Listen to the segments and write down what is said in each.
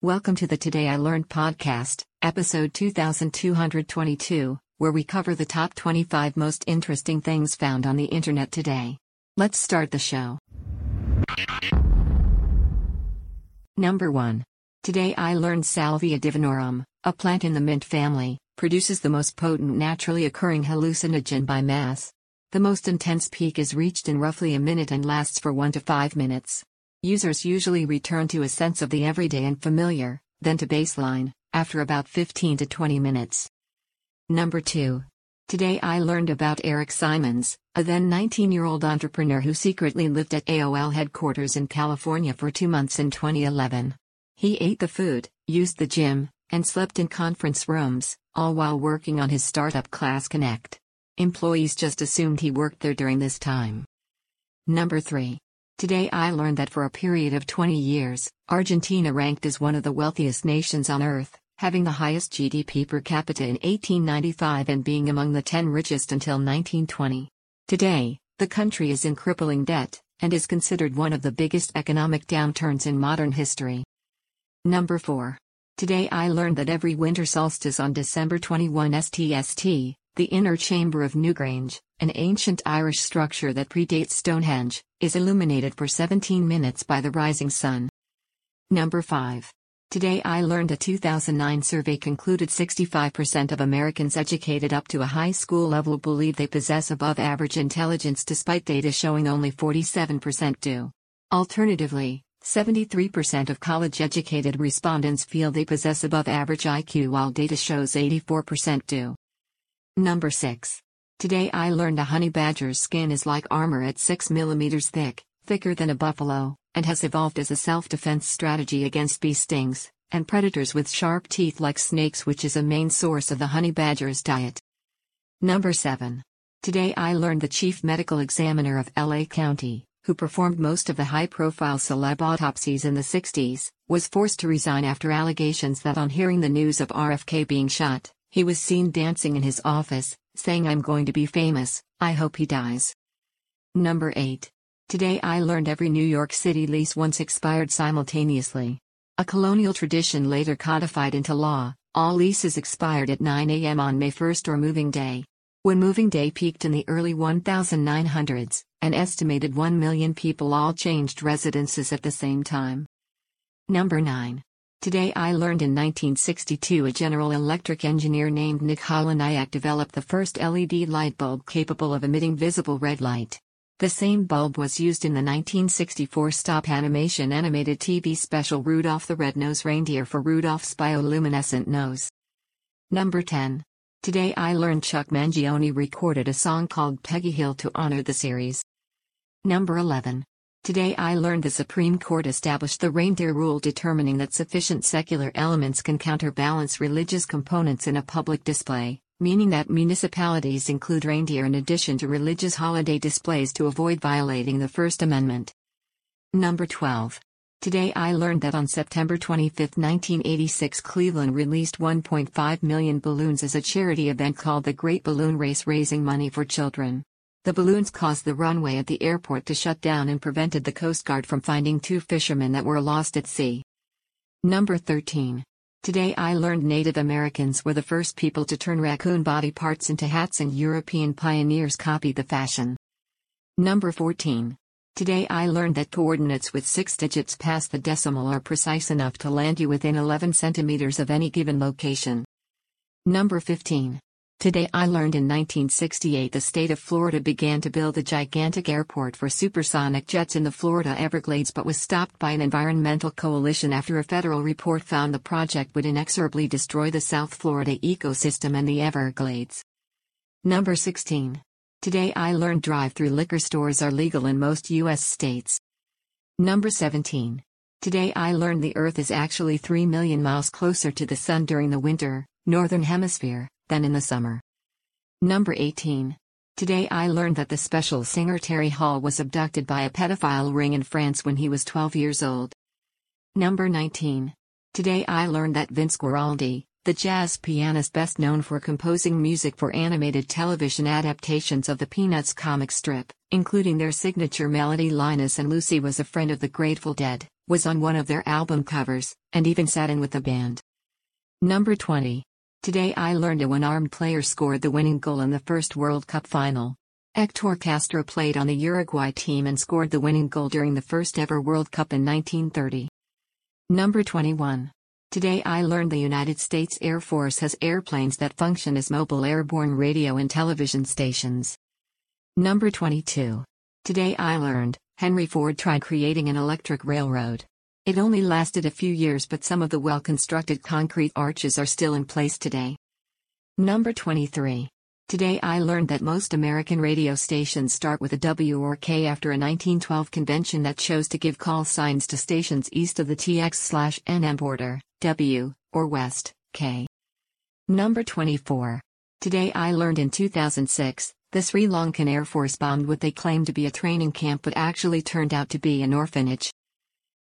Welcome to the Today I Learned podcast, episode 2222, where we cover the top 25 most interesting things found on the internet today. Let's start the show. Number 1. Today I learned Salvia divinorum, a plant in the mint family, produces the most potent naturally occurring hallucinogen by mass. The most intense peak is reached in roughly a minute and lasts for 1 to 5 minutes. Users usually return to a sense of the everyday and familiar, then to baseline, after about 15 to 20 minutes. Number 2. Today I learned about Eric Simons, a then 19 year old entrepreneur who secretly lived at AOL headquarters in California for two months in 2011. He ate the food, used the gym, and slept in conference rooms, all while working on his startup Class Connect. Employees just assumed he worked there during this time. Number 3. Today I learned that for a period of 20 years, Argentina ranked as one of the wealthiest nations on earth, having the highest GDP per capita in 1895 and being among the 10 richest until 1920. Today, the country is in crippling debt, and is considered one of the biggest economic downturns in modern history. Number 4. Today I learned that every winter solstice on December 21 STST, the inner chamber of Newgrange, an ancient Irish structure that predates Stonehenge, is illuminated for 17 minutes by the rising sun. Number 5. Today I learned a 2009 survey concluded 65% of Americans educated up to a high school level believe they possess above average intelligence despite data showing only 47% do. Alternatively, 73% of college educated respondents feel they possess above average IQ while data shows 84% do. Number 6. Today I learned a honey badger's skin is like armor at 6 millimeters thick, thicker than a buffalo, and has evolved as a self-defense strategy against bee stings, and predators with sharp teeth like snakes which is a main source of the honey badger's diet. Number 7. Today I learned the chief medical examiner of LA County, who performed most of the high-profile celeb autopsies in the 60s, was forced to resign after allegations that on hearing the news of RFK being shot, he was seen dancing in his office, saying I'm going to be famous, I hope he dies. Number 8. Today I learned every New York City lease once expired simultaneously. A colonial tradition later codified into law, all leases expired at 9 a.m. on May 1st or moving day. When moving day peaked in the early 1900s, an estimated 1 million people all changed residences at the same time. Number 9. Today I learned in 1962 a General Electric engineer named Nick Holonyak developed the first LED light bulb capable of emitting visible red light. The same bulb was used in the 1964 stop animation animated TV special Rudolph the Red-Nosed Reindeer for Rudolph's bioluminescent nose. Number 10. Today I learned Chuck Mangione recorded a song called Peggy Hill to honor the series. Number 11. Today I learned the Supreme Court established the reindeer rule determining that sufficient secular elements can counterbalance religious components in a public display, meaning that municipalities include reindeer in addition to religious holiday displays to avoid violating the First Amendment. Number 12. Today I learned that on September 25, 1986, Cleveland released 1.5 million balloons as a charity event called the Great Balloon Race raising money for children. The balloons caused the runway at the airport to shut down and prevented the Coast Guard from finding two fishermen that were lost at sea. Number 13. Today I learned Native Americans were the first people to turn raccoon body parts into hats and European pioneers copied the fashion. Number 14. Today I learned that coordinates with six digits past the decimal are precise enough to land you within 11 centimeters of any given location. Number 15. Today I learned in 1968 the state of Florida began to build a gigantic airport for supersonic jets in the Florida Everglades but was stopped by an environmental coalition after a federal report found the project would inexorably destroy the South Florida ecosystem and the Everglades. Number 16. Today I learned drive-through liquor stores are legal in most US states. Number 17. Today I learned the Earth is actually 3 million miles closer to the Sun during the winter, Northern Hemisphere than in the summer. Number 18. Today I learned that the Specials singer Terry Hall was abducted by a pedophile ring in France when he was 12 years old. Number 19. Today I learned that Vince Guaraldi, the jazz pianist best known for composing music for animated television adaptations of the Peanuts comic strip, including their signature melody Linus and Lucy was a friend of the Grateful Dead, was on one of their album covers, and even sat in with the band. Number 20. Today I learned a one armed player scored the winning goal in the first World Cup final. Hector Castro played on the Uruguay team and scored the winning goal during the first ever World Cup in 1930. Number 21. Today I learned the United States Air Force has airplanes that function as mobile airborne radio and television stations. Number 22. Today I learned Henry Ford tried creating an electric railroad. It only lasted a few years, but some of the well constructed concrete arches are still in place today. Number 23. Today I learned that most American radio stations start with a W or K after a 1912 convention that chose to give call signs to stations east of the TX/NM border, W, or west, K. Number 24. Today I learned in 2006, the Sri Lankan Air Force bombed what they claimed to be a training camp but actually turned out to be an orphanage.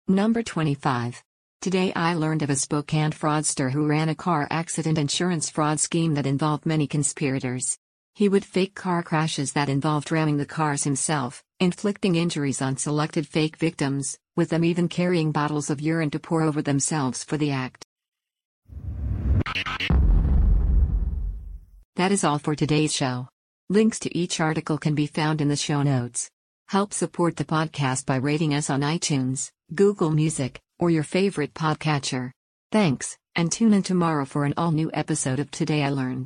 Number 25. Today I learned of a Spokane fraudster who ran a car accident insurance fraud scheme that involved many conspirators. He would fake car crashes that involved ramming the cars himself, inflicting injuries on selected fake victims, with them even carrying bottles of urine to pour over themselves for the act. That is all for today's show. Links to each article can be found in the show notes. Help support the podcast by rating us on iTunes, Google Music, or your favorite podcatcher. Thanks, and tune in tomorrow for an all new episode of Today I Learned.